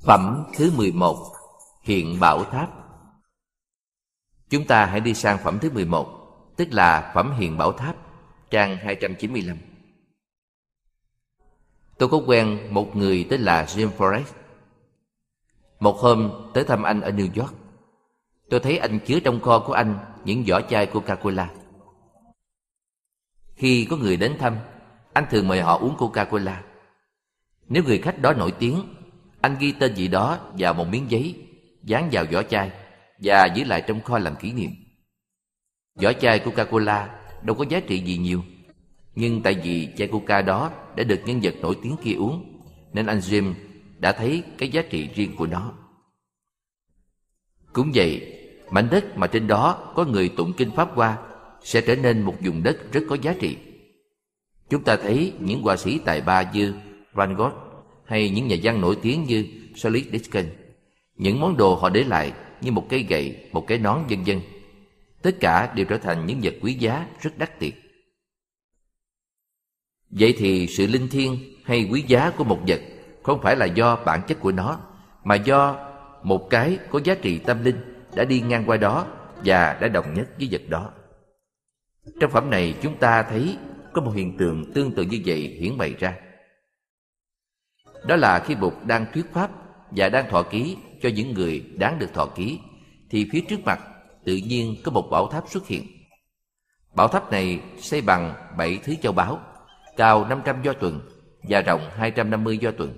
Phẩm thứ 11 Hiện Bảo Tháp. Chúng ta hãy đi sang phẩm thứ 11 Tức là Phẩm Hiện Bảo Tháp, Trang 295 Tôi có quen một người tên là Jim Forrest. Một hôm, tới thăm anh ở New York. Tôi thấy anh chứa trong kho của anh những vỏ chai Coca-Cola. Khi có người đến thăm, Anh thường mời họ uống Coca-Cola. Nếu người khách đó nổi tiếng anh ghi tên gì đó vào một miếng giấy Dán vào vỏ chai Và giữ lại trong kho làm kỷ niệm. Vỏ chai Coca-Cola đâu có giá trị gì nhiều Nhưng tại vì chai Coca đó đã được nhân vật nổi tiếng kia uống Nên anh Jim đã thấy cái giá trị riêng của nó. Cũng vậy, mảnh đất mà trên đó có người tụng kinh Pháp qua Sẽ trở nên một vùng đất rất có giá trị. Chúng ta thấy những họa sĩ tài ba như Van Gogh hay những nhà văn nổi tiếng như Charles Dickens. Những món đồ họ để lại như một cây gậy, một cái nón vân vân. Tất cả đều trở thành những vật quý giá rất đắt tiền. Vậy thì sự linh thiêng hay quý giá của một vật không phải là do bản chất của nó, mà do một cái có giá trị tâm linh đã đi ngang qua đó và đã đồng nhất với vật đó. Trong phẩm này chúng ta thấy có một hiện tượng tương tự như vậy hiển bày ra. Đó là khi Bụt đang thuyết pháp và đang thọ ký cho những người đáng được thọ ký, thì phía trước mặt tự nhiên có một bảo tháp xuất hiện. Bảo tháp này xây bằng bảy thứ châu báu, cao 500 do tuần và rộng 250 do tuần.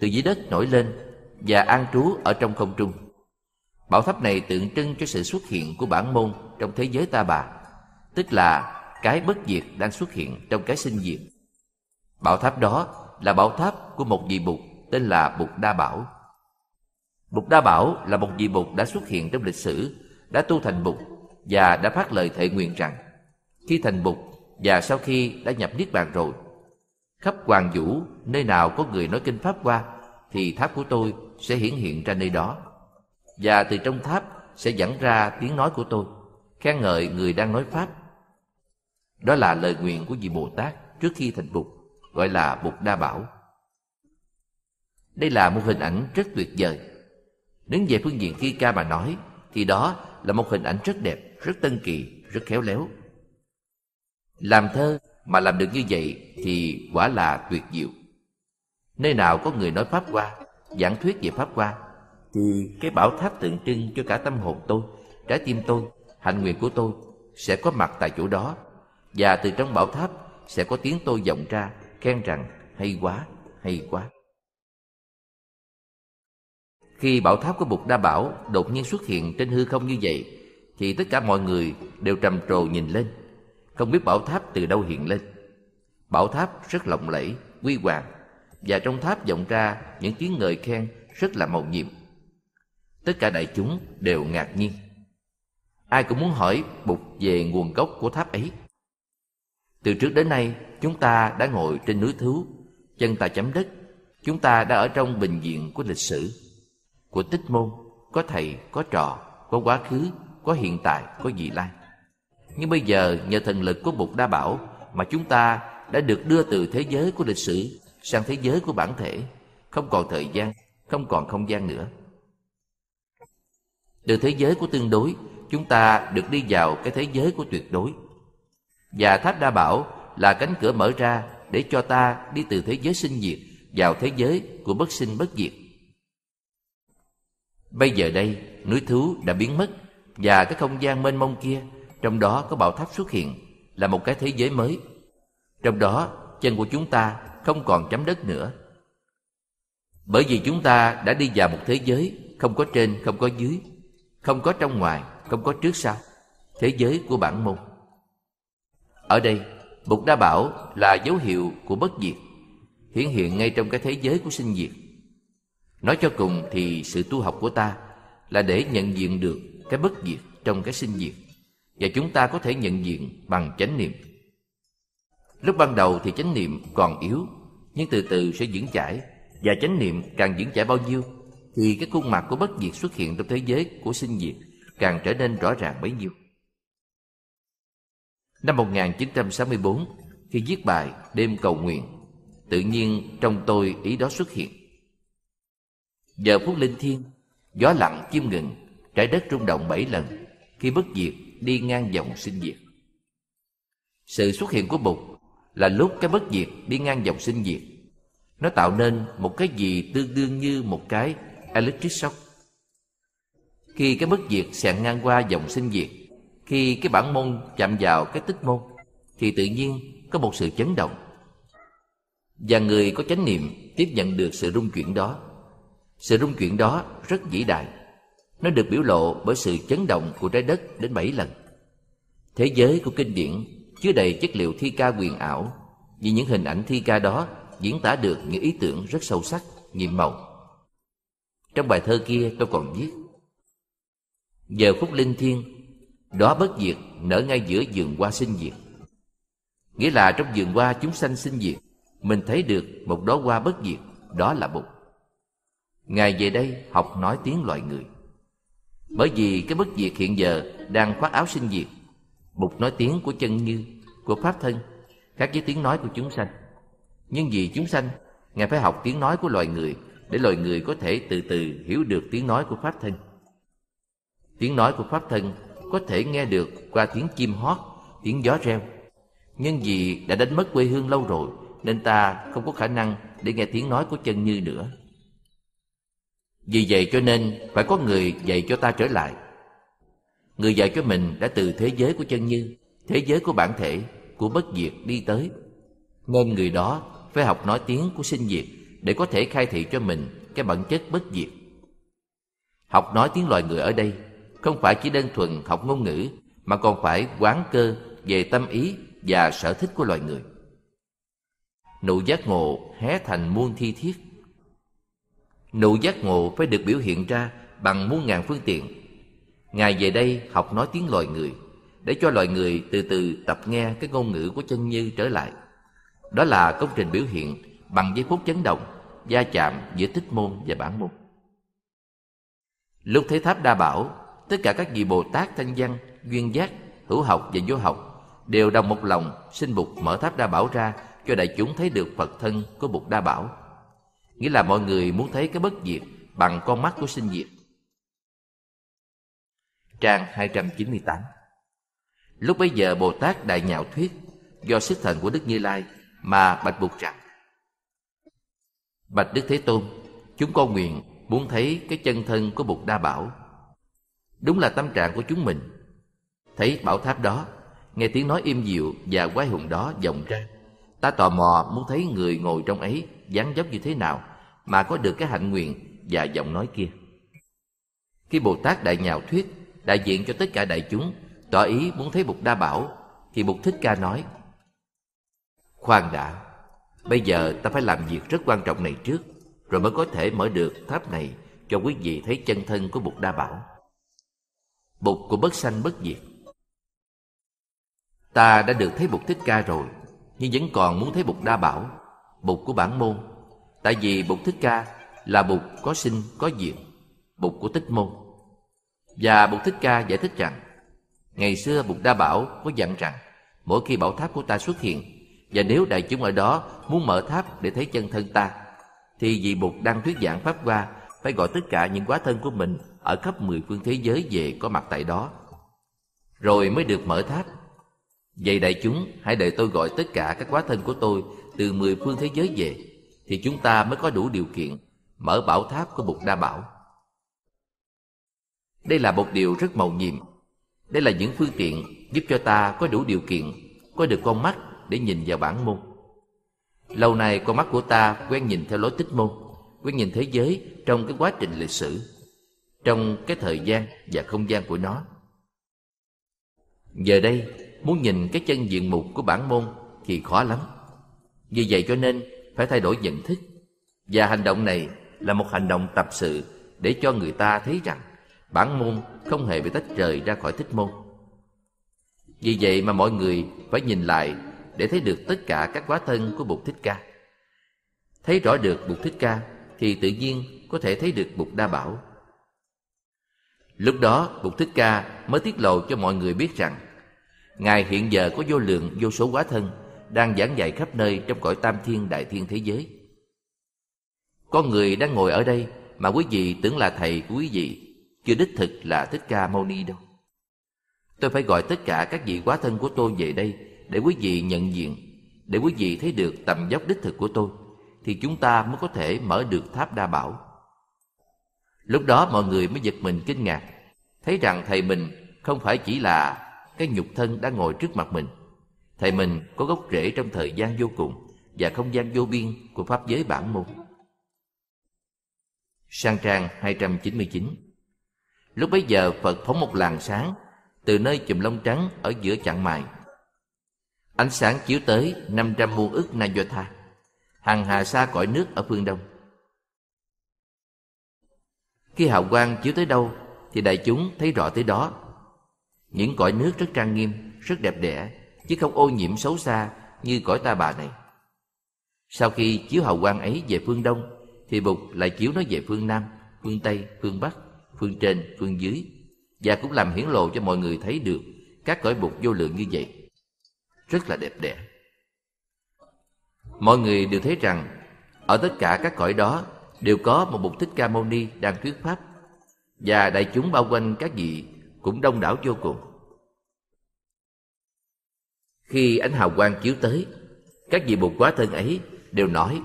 Từ dưới đất nổi lên và an trú ở trong không trung. Bảo tháp này tượng trưng cho sự xuất hiện của bản môn trong thế giới ta bà, tức là cái bất diệt đang xuất hiện trong cái sinh diệt. Bảo tháp đó là bảo tháp của một vị Bụt tên là Bụt Đa Bảo. Bụt Đa Bảo là một vị Bụt đã xuất hiện trong lịch sử, đã tu thành Bụt và đã phát lời thệ nguyện rằng khi thành Bụt và sau khi đã nhập Niết Bàn rồi, khắp Hoàng Vũ nơi nào có người nói kinh Pháp qua thì tháp của tôi sẽ hiển hiện ra nơi đó. Và từ trong tháp sẽ dẫn ra tiếng nói của tôi, khen ngợi người đang nói Pháp. Đó là lời nguyện của vị Bồ Tát trước khi thành Bụt gọi là Bụt Đa Bảo. Đây là một hình ảnh rất tuyệt vời. Đứng về phương diện khi ca mà nói, thì đó là một hình ảnh rất đẹp, rất tân kỳ, rất khéo léo. Làm thơ mà làm được như vậy thì quả là tuyệt diệu. Nơi nào có người nói Pháp qua, giảng thuyết về Pháp qua, thì cái bảo tháp tượng trưng cho cả tâm hồn tôi, trái tim tôi, hạnh nguyện của tôi sẽ có mặt tại chỗ đó. Và từ trong bảo tháp sẽ có tiếng tôi vọng ra khen rằng hay quá, hay quá. Khi bảo tháp của Bụt Đa Bảo đột nhiên xuất hiện trên hư không như vậy, thì tất cả mọi người đều trầm trồ nhìn lên, không biết bảo tháp từ đâu hiện lên. Bảo tháp rất lộng lẫy, quy hoàng, và trong tháp vọng ra những tiếng ngợi khen rất là màu nhiệm. Tất cả đại chúng đều ngạc nhiên. Ai cũng muốn hỏi Bụt về nguồn gốc của tháp ấy. Từ trước đến nay, chúng ta đã ngồi trên núi thú, chân ta chấm đất. Chúng ta đã ở trong bình diện của lịch sử, của tích môn, có thầy, có trò, có quá khứ, có hiện tại, có vị lai. Nhưng bây giờ nhờ thần lực của Bụt Đa Bảo mà chúng ta đã được đưa từ thế giới của lịch sử sang thế giới của bản thể, không còn thời gian, không còn không gian nữa. Từ thế giới của tương đối, chúng ta được đi vào cái thế giới của tuyệt đối. Và Tháp Đa Bảo là cánh cửa mở ra để cho ta đi từ thế giới sinh diệt vào thế giới của bất sinh bất diệt. Bây giờ đây, núi thú đã biến mất và cái không gian mênh mông kia, trong đó có bảo tháp xuất hiện, là một cái thế giới mới. Trong đó, chân của chúng ta không còn chấm đất nữa. Bởi vì chúng ta đã đi vào một thế giới không có trên, không có dưới, không có trong ngoài, không có trước sau, thế giới của bản môn. Ở đây, Bụt Đa Bảo là dấu hiệu của bất diệt, hiển hiện ngay trong cái thế giới của sinh diệt. Nói cho cùng thì sự tu học của ta là để nhận diện được cái bất diệt trong cái sinh diệt và chúng ta có thể nhận diện bằng chánh niệm. Lúc ban đầu thì chánh niệm còn yếu nhưng từ từ sẽ diễn chảy và chánh niệm càng diễn chảy bao nhiêu thì cái khuôn mặt của bất diệt xuất hiện trong thế giới của sinh diệt càng trở nên rõ ràng bấy nhiêu. Năm 1964, khi viết bài Đêm cầu nguyện, tự nhiên trong tôi ý đó xuất hiện. Giờ phút linh thiêng Gió lặng chim ngừng Trái đất rung động bảy lần Khi bất diệt đi ngang dòng sinh diệt. Sự xuất hiện của Bụt Là lúc cái bất diệt đi ngang dòng sinh diệt. Nó tạo nên một cái gì tương đương như một cái electric shock. Khi cái bất diệt xẹt ngang qua dòng sinh diệt khi cái bản môn chạm vào cái tích môn Thì tự nhiên có một sự chấn động Và người có chánh niệm tiếp nhận được sự rung chuyển đó Sự rung chuyển đó rất vĩ đại nó được biểu lộ bởi sự chấn động của trái đất đến bảy lần. Thế giới của kinh điển chứa đầy chất liệu thi ca quyền ảo vì những hình ảnh thi ca đó diễn tả được những ý tưởng rất sâu sắc, nhiệm màu. Trong bài thơ kia tôi còn viết Giờ phút linh thiêng đó bất diệt nở ngay giữa vườn hoa sinh diệt. Nghĩa là trong vườn hoa chúng sanh sinh diệt Mình thấy được một đóa hoa bất diệt Đó là Bụt. Ngài về đây học nói tiếng loài người. Bởi vì cái bất diệt hiện giờ đang khoác áo sinh diệt Bụt nói tiếng của chân như, của Pháp thân Khác với tiếng nói của chúng sanh. Nhưng vì chúng sanh Ngài phải học tiếng nói của loài người Để loài người có thể từ từ hiểu được tiếng nói của Pháp thân. Tiếng nói của Pháp thân có thể nghe được qua tiếng chim hót, tiếng gió reo. Nhưng vì đã đánh mất quê hương lâu rồi Nên ta không có khả năng để nghe tiếng nói của chân như nữa. Vì vậy cho nên phải có người dạy cho ta trở lại. Người dạy cho mình đã từ thế giới của chân như Thế giới của bản thể, của bất diệt đi tới. Nên người đó phải học nói tiếng của sinh diệt Để có thể khai thị cho mình cái bản chất bất diệt. Học nói tiếng loài người ở đây không phải chỉ đơn thuần học ngôn ngữ Mà còn phải quán cơ về tâm ý và sở thích của loài người Nụ giác ngộ hé thành muôn thi thiết Nụ giác ngộ phải được biểu hiện ra bằng muôn ngàn phương tiện. Ngài về đây học nói tiếng loài người, để cho loài người từ từ tập nghe cái ngôn ngữ của chân như trở lại. Đó là công trình biểu hiện bằng giây phút chấn động, gia chạm giữa tích môn và bản môn. Lúc thấy Tháp đa bảo, tất cả các vị Bồ Tát thanh văn, duyên giác, hữu học và vô học đều đồng một lòng xin Bụt mở tháp đa bảo ra cho đại chúng thấy được Phật thân của Bụt đa bảo Nghĩa là mọi người muốn thấy cái bất diệt bằng con mắt của sinh diệt. Trang 298 Lúc bấy giờ Bồ Tát Đại Nhạo Thuyết do sức thần của Đức Như Lai mà bạch buộc rằng Bạch Đức Thế Tôn, chúng con nguyện muốn thấy cái chân thân của Bụt Đa Bảo. Đúng là tâm trạng của chúng mình. Thấy bảo tháp đó, nghe tiếng nói im dịu và quái hùng đó vọng ra. Ta tò mò muốn thấy người ngồi trong ấy dáng dấp như thế nào mà có được cái hạnh nguyện và giọng nói kia. Khi Bồ Tát Đại Nhạo Thuyết đại diện cho tất cả đại chúng tỏ ý muốn thấy bục Đa Bảo thì bục Thích Ca nói Khoan đã, bây giờ ta phải làm việc rất quan trọng này trước rồi mới có thể mở được tháp này cho quý vị thấy chân thân của bục Đa Bảo. Bụt của bất sanh bất diệt Ta đã được thấy Bụt Thích Ca rồi nhưng vẫn còn muốn thấy Bụt Đa Bảo Bụt của bản môn Tại vì Bụt Thích Ca là Bụt có sinh có diệt, Bụt của Tích Môn. Và Bụt Thích Ca giải thích rằng, ngày xưa Bụt Đa Bảo có dặn rằng, mỗi khi bảo tháp của ta xuất hiện, và nếu đại chúng ở đó muốn mở tháp để thấy chân thân ta, thì vì Bụt đang thuyết giảng Pháp qua, phải gọi tất cả những quá thân của mình ở khắp mười phương thế giới về có mặt tại đó. Rồi mới được mở tháp. Vậy đại chúng hãy đợi tôi gọi tất cả các quá thân của tôi từ mười phương thế giới về thì chúng ta mới có đủ điều kiện mở bảo tháp của bục Đa Bảo. Đây là một điều rất màu nhiệm. Đây là những phương tiện giúp cho ta có đủ điều kiện, có được con mắt để nhìn vào bản môn. Lâu nay con mắt của ta quen nhìn theo lối tích môn, quen nhìn thế giới trong cái quá trình lịch sử, trong cái thời gian và không gian của nó. Giờ đây, muốn nhìn cái chân diện mục của bản môn thì khó lắm. Vì vậy cho nên phải thay đổi nhận thức và hành động này là một hành động tập sự để cho người ta thấy rằng bản môn không hề bị tách rời ra khỏi thích môn vì vậy mà mọi người phải nhìn lại để thấy được tất cả các quá thân của Bụt Thích Ca. Thấy rõ được Bụt Thích Ca thì tự nhiên có thể thấy được Bụt Đa Bảo. Lúc đó, Bụt Thích Ca mới tiết lộ cho mọi người biết rằng, Ngài hiện giờ có vô lượng, vô số quá thân đang giảng dạy khắp nơi trong cõi tam thiên đại thiên thế giới. Có người đang ngồi ở đây mà quý vị tưởng là thầy của quý vị, chưa đích thực là thích ca mâu ni đâu tôi phải gọi tất cả các vị quá thân của tôi về đây để quý vị nhận diện, để quý vị thấy được tầm dốc đích thực của tôi, thì chúng ta mới có thể mở được tháp đa bảo lúc đó mọi người mới giật mình kinh ngạc, thấy rằng thầy mình không phải chỉ là cái nhục thân đang ngồi trước mặt mình. Thầy mình có gốc rễ trong thời gian vô cùng và không gian vô biên của pháp giới bản môn. Sang trang 299 lúc bấy giờ phật phóng một làn sáng từ nơi chùm lông trắng ở giữa chặng mài. Ánh sáng chiếu tới 500 muôn ức na do tha hằng hà xa cõi nước ở phương đông khi hào quang chiếu tới đâu thì đại chúng thấy rõ tới đó. Những cõi nước rất trang nghiêm, rất đẹp đẽ, chứ không ô nhiễm xấu xa như cõi ta bà này. Sau khi chiếu hào quang ấy về phương đông, thì bụt lại chiếu nó về phương nam, phương tây, phương bắc, phương trên, phương dưới, và cũng làm hiển lộ cho mọi người thấy được các cõi bụt vô lượng như vậy. Rất là đẹp đẽ. Mọi người đều thấy rằng, ở tất cả các cõi đó đều có một bục thích ca mâu ni đang thuyết pháp, và đại chúng bao quanh các vị cũng đông đảo vô cùng. Khi ánh hào quang chiếu tới, các vị bụt quá thân ấy đều nói,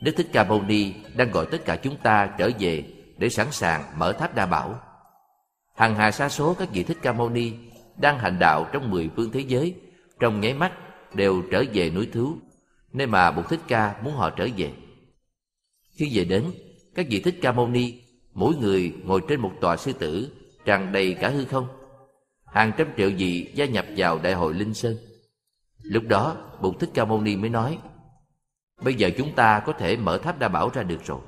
đức thích ca mâu ni đang gọi tất cả chúng ta trở về để sẵn sàng mở tháp đa bảo. Hằng hà sa số các vị thích ca mâu ni đang hành đạo trong mười phương thế giới, trong nháy mắt đều trở về núi thú nơi mà bụt thích ca muốn họ trở về khi về đến, các vị thích ca mâu ni, mỗi người ngồi trên một tòa sư tử, tràn đầy cả hư không. Hàng trăm triệu vị gia nhập vào đại hội linh sơn. Lúc đó bụt thích ca mâu ni mới nói, bây giờ chúng ta có thể mở tháp đa bảo ra được rồi.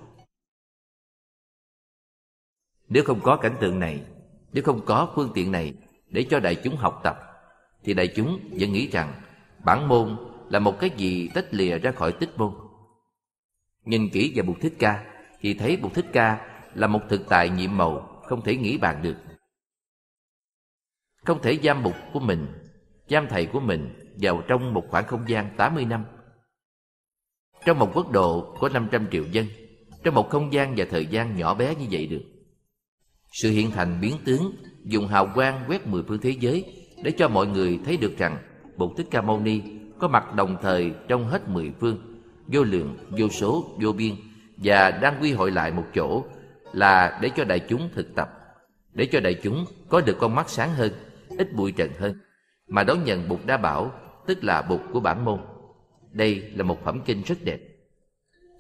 Nếu không có cảnh tượng này, nếu không có phương tiện này để cho đại chúng học tập, thì đại chúng vẫn nghĩ rằng bản môn là một cái gì tách lìa ra khỏi tích môn nhìn kỹ vào bụt thích ca thì thấy bụt thích ca là một thực tại nhiệm màu không thể nghĩ bàn được. Không thể giam bụt của mình giam thầy của mình vào trong một khoảng không gian 80 năm. Trong một quốc độ có 500 triệu dân trong một không gian và thời gian nhỏ bé như vậy được. Sự hiện thành biến tướng dùng hào quang quét mười phương thế giới để cho mọi người thấy được rằng Bụt Thích Ca Mâu Ni có mặt đồng thời trong hết mười phương, vô lượng, vô số, vô biên và đang quy hội lại một chỗ là để cho đại chúng thực tập, để cho đại chúng có được con mắt sáng hơn, ít bụi trần hơn, mà đón nhận Bụt Đa Bảo, tức là Bụt của bản môn. Đây là một phẩm kinh rất đẹp.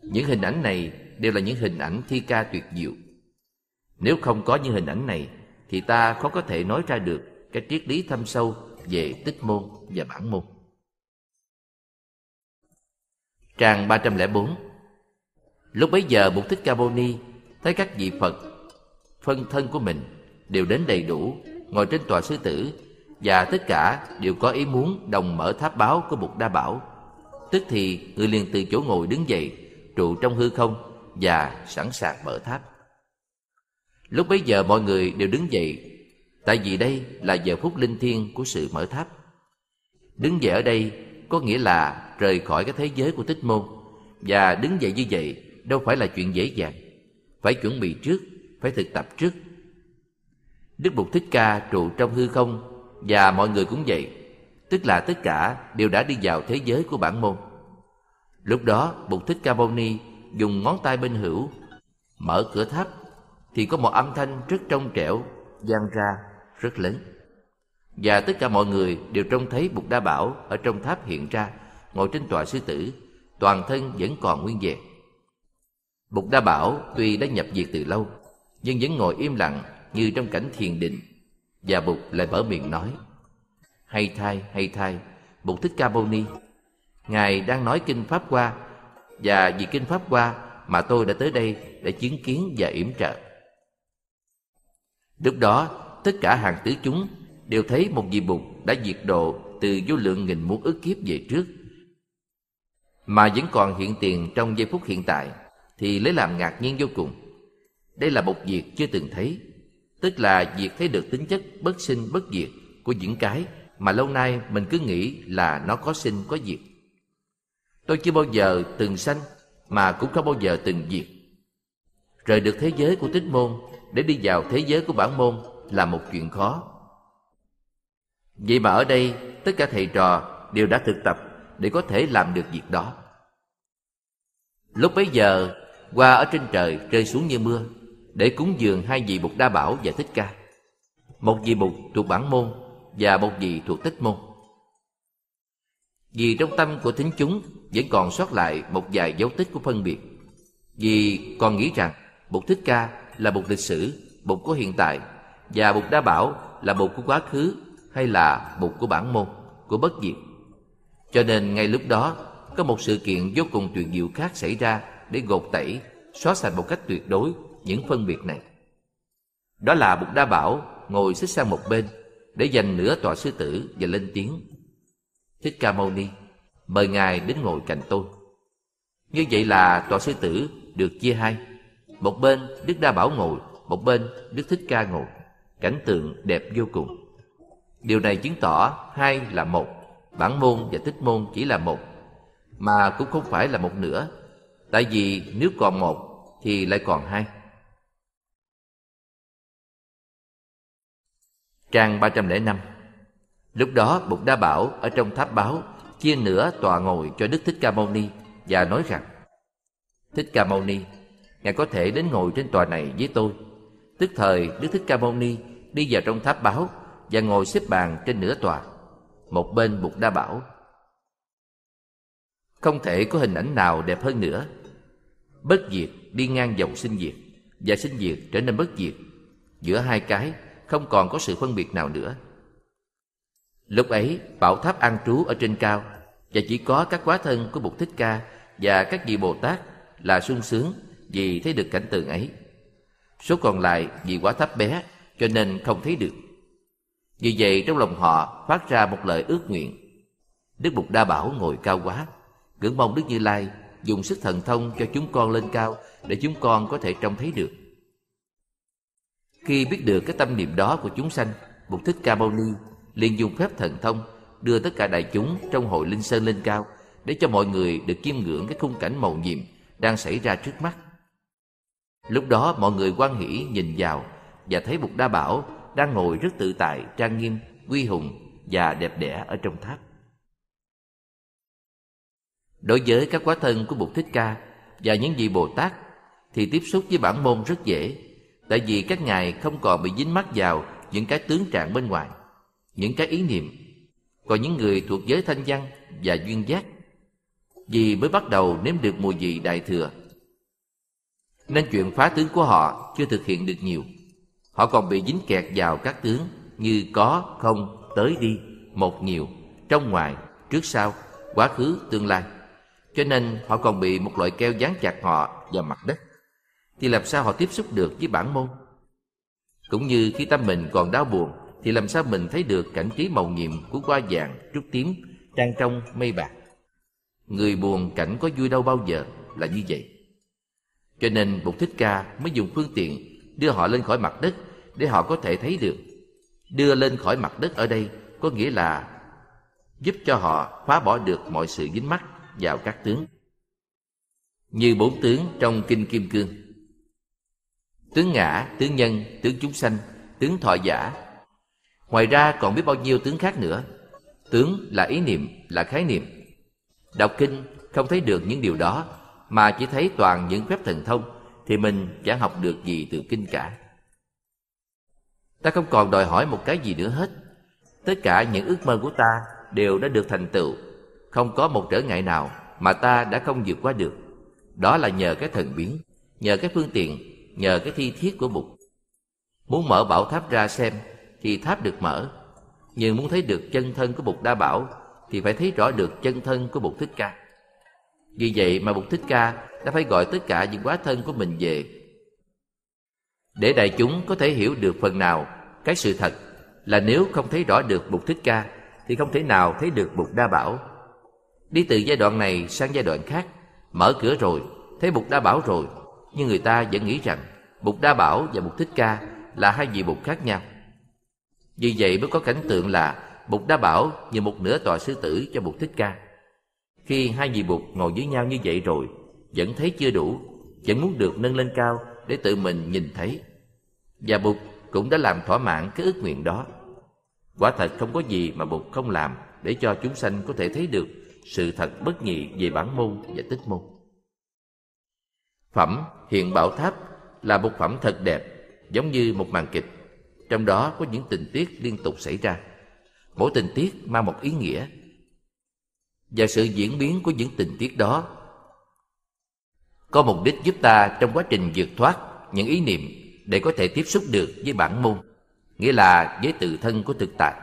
Những hình ảnh này đều là những hình ảnh thi ca tuyệt diệu. Nếu không có những hình ảnh này, thì ta khó có thể nói ra được cái triết lý thâm sâu về tích môn và bản môn. Trang 304 Lúc bấy giờ Bụt Thích Ca Mâu Ni thấy các vị Phật phân thân của mình đều đến đầy đủ, ngồi trên tòa sư tử và tất cả đều có ý muốn đồng mở tháp báo của Bụt Đa Bảo. Tức thì người liền từ chỗ ngồi đứng dậy, trụ trong hư không và sẵn sàng mở tháp. Lúc bấy giờ mọi người đều đứng dậy Tại vì đây là giờ phút linh thiêng của sự mở tháp Đứng dậy ở đây có nghĩa là rời khỏi cái thế giới của tích môn. Và đứng dậy như vậy đâu phải là chuyện dễ dàng. Phải chuẩn bị trước, phải thực tập trước. Đức Bụt Thích Ca trụ trong hư không Và mọi người cũng vậy. Tức là tất cả đều đã đi vào thế giới của bản môn. Lúc đó Bụt Thích Ca Mâu Ni dùng ngón tay bên hữu Mở cửa tháp Thì có một âm thanh rất trong trẻo vang ra rất lớn. Và tất cả mọi người đều trông thấy Bụt Đa Bảo ở trong tháp hiện ra ngồi trên tòa sư tử, toàn thân vẫn còn nguyên vẹn. Bụt Đa Bảo tuy đã nhập diệt từ lâu, nhưng vẫn ngồi im lặng như trong cảnh thiền định, và Bụt lại mở miệng nói, hay thay hay thay, Bụt Thích Ca Mâu Ni, Ngài đang nói kinh Pháp qua Và vì kinh Pháp qua mà tôi đã tới đây để chứng kiến và yểm trợ. Lúc đó, tất cả hàng tứ chúng đều thấy một vị bụt đã diệt độ từ vô lượng nghìn muôn ức kiếp về trước mà vẫn còn hiện tiền trong giây phút hiện tại, thì lấy làm ngạc nhiên vô cùng. Đây là một việc chưa từng thấy, tức là việc thấy được tính chất bất sinh bất diệt của những cái mà lâu nay mình cứ nghĩ là nó có sinh có diệt. Tôi chưa bao giờ từng sanh, mà cũng không bao giờ từng diệt. Rời được thế giới của tích môn để đi vào thế giới của bản môn là một chuyện khó. Vậy mà ở đây, tất cả thầy trò đều đã thực tập để có thể làm được việc đó. Lúc bấy giờ, hoa ở trên trời rơi xuống như mưa để cúng dường hai vị Bụt Đa Bảo và Thích Ca. Một vị Bụt thuộc bản môn và một vị thuộc tích môn. Vì trong tâm của thính chúng vẫn còn sót lại một vài dấu tích của phân biệt. Vì còn nghĩ rằng bục Thích Ca là bục lịch sử, bục của hiện tại và bục Đa Bảo là bục của quá khứ hay là bục của bản môn, của bất diệt. Cho nên ngay lúc đó có một sự kiện vô cùng tuyệt diệu khác xảy ra để gột tẩy, xóa sạch một cách tuyệt đối những phân biệt này. Đó là Bụt Đa Bảo ngồi xích sang một bên để dành nửa tòa sư tử và lên tiếng. Thích Ca Mâu Ni, mời Ngài đến ngồi cạnh tôi. Như vậy là tòa sư tử được chia hai. Một bên Đức Đa Bảo ngồi, một bên Đức Thích Ca ngồi. Cảnh tượng đẹp vô cùng. Điều này chứng tỏ hai là một, bản môn và tích môn chỉ là một, mà cũng không phải là một nữa. Tại vì nếu còn một thì lại còn hai. Trang 305 Lúc đó Bụt Đa Bảo ở trong tháp báo chia nửa tòa ngồi cho Đức Thích Ca Mâu Ni và nói rằng Thích Ca Mâu Ni, Ngài có thể đến ngồi trên tòa này với tôi. Tức thời Đức Thích Ca Mâu Ni đi vào trong tháp báo và ngồi xếp bàn trên nửa tòa. Một bên Bụt Đa Bảo Không thể có hình ảnh nào đẹp hơn nữa. Bất diệt đi ngang dòng sinh diệt và sinh diệt trở nên bất diệt. Giữa hai cái không còn có sự phân biệt nào nữa. Lúc ấy, bảo tháp an trú ở trên cao và chỉ có các quá thân của Bụt Thích Ca và các vị Bồ Tát là sung sướng vì thấy được cảnh tượng ấy. Số còn lại vì quá thấp bé cho nên không thấy được. Vì vậy trong lòng họ phát ra một lời ước nguyện. Đức Bụt Đa Bảo ngồi cao quá, ngưỡng mong Đức Như Lai dùng sức thần thông cho chúng con lên cao để chúng con có thể trông thấy được. Khi biết được cái tâm niệm đó của chúng sanh, Bụt Thích Ca Mâu Ni liền dùng phép thần thông đưa tất cả đại chúng trong hội linh sơn lên cao để cho mọi người được chiêm ngưỡng cái khung cảnh màu nhiệm đang xảy ra trước mắt. Lúc đó mọi người quan hỷ nhìn vào và thấy Bụt Đa Bảo đang ngồi rất tự tại, trang nghiêm, uy hùng và đẹp đẽ ở trong tháp. Đối với các quá thân của Bụt Thích Ca và những vị Bồ Tát thì tiếp xúc với bản môn rất dễ tại vì các ngài không còn bị dính mắc vào những cái tướng trạng bên ngoài, những cái ý niệm. Còn những người thuộc giới thanh văn và duyên giác vì mới bắt đầu nếm được mùi vị đại thừa. Nên chuyện phá tướng của họ chưa thực hiện được nhiều. Họ còn bị dính kẹt vào các tướng như có, không, tới đi, một nhiều, trong ngoài, trước sau, quá khứ, tương lai. Cho nên họ còn bị một loại keo dán chặt họ vào mặt đất thì làm sao họ tiếp xúc được với bản môn? Cũng như khi tâm mình còn đau buồn thì làm sao mình thấy được cảnh trí màu nhiệm của hoa vàng, trúc tím, trang trong, mây bạc. Người buồn cảnh có vui đâu bao giờ là như vậy. Cho nên Bụt Thích Ca mới dùng phương tiện đưa họ lên khỏi mặt đất để họ có thể thấy được. Đưa lên khỏi mặt đất ở đây có nghĩa là giúp cho họ phá bỏ được mọi sự dính mắc vào các tướng. Như bốn tướng trong Kinh Kim Cương tướng ngã, tướng nhân, tướng chúng sanh, tướng thọ giả. Ngoài ra còn biết bao nhiêu tướng khác nữa. Tướng là ý niệm, là khái niệm. Đọc kinh không thấy được những điều đó, mà chỉ thấy toàn những phép thần thông, thì mình chẳng học được gì từ kinh cả. Ta không còn đòi hỏi một cái gì nữa hết. Tất cả những ước mơ của ta đều đã được thành tựu. Không có một trở ngại nào mà ta đã không vượt qua được. Đó là nhờ cái thần biến, nhờ cái phương tiện nhờ cái thi thiết của Bụt. Muốn mở bảo tháp ra xem thì tháp được mở, nhưng muốn thấy được chân thân của Bụt Đa Bảo thì phải thấy rõ được chân thân của Bụt Thích Ca. Vì vậy mà Bụt Thích Ca đã phải gọi tất cả những quá thân của mình về. Để đại chúng có thể hiểu được phần nào cái sự thật là nếu không thấy rõ được Bụt Thích Ca thì không thể nào thấy được Bụt Đa Bảo. Đi từ giai đoạn này sang giai đoạn khác, mở cửa rồi, thấy Bụt Đa Bảo rồi nhưng người ta vẫn nghĩ rằng Bụt Đa Bảo và Bụt Thích Ca là hai vị Bụt khác nhau. Vì vậy mới có cảnh tượng là Bụt Đa Bảo như một nửa tòa sư tử cho Bụt Thích Ca. Khi hai vị Bụt ngồi với nhau như vậy rồi, vẫn thấy chưa đủ, vẫn muốn được nâng lên cao để tự mình nhìn thấy. Và Bụt cũng đã làm thỏa mãn cái ước nguyện đó. Quả thật không có gì mà Bụt không làm để cho chúng sanh có thể thấy được sự thật bất nhị về bản môn và tích môn. Phẩm Hiện Bảo Tháp là một phẩm thật đẹp, giống như một màn kịch. Trong đó có những tình tiết liên tục xảy ra. Mỗi tình tiết mang một ý nghĩa. Và sự diễn biến của những tình tiết đó có mục đích giúp ta trong quá trình vượt thoát những ý niệm để có thể tiếp xúc được với bản môn, nghĩa là với tự thân của thực tại.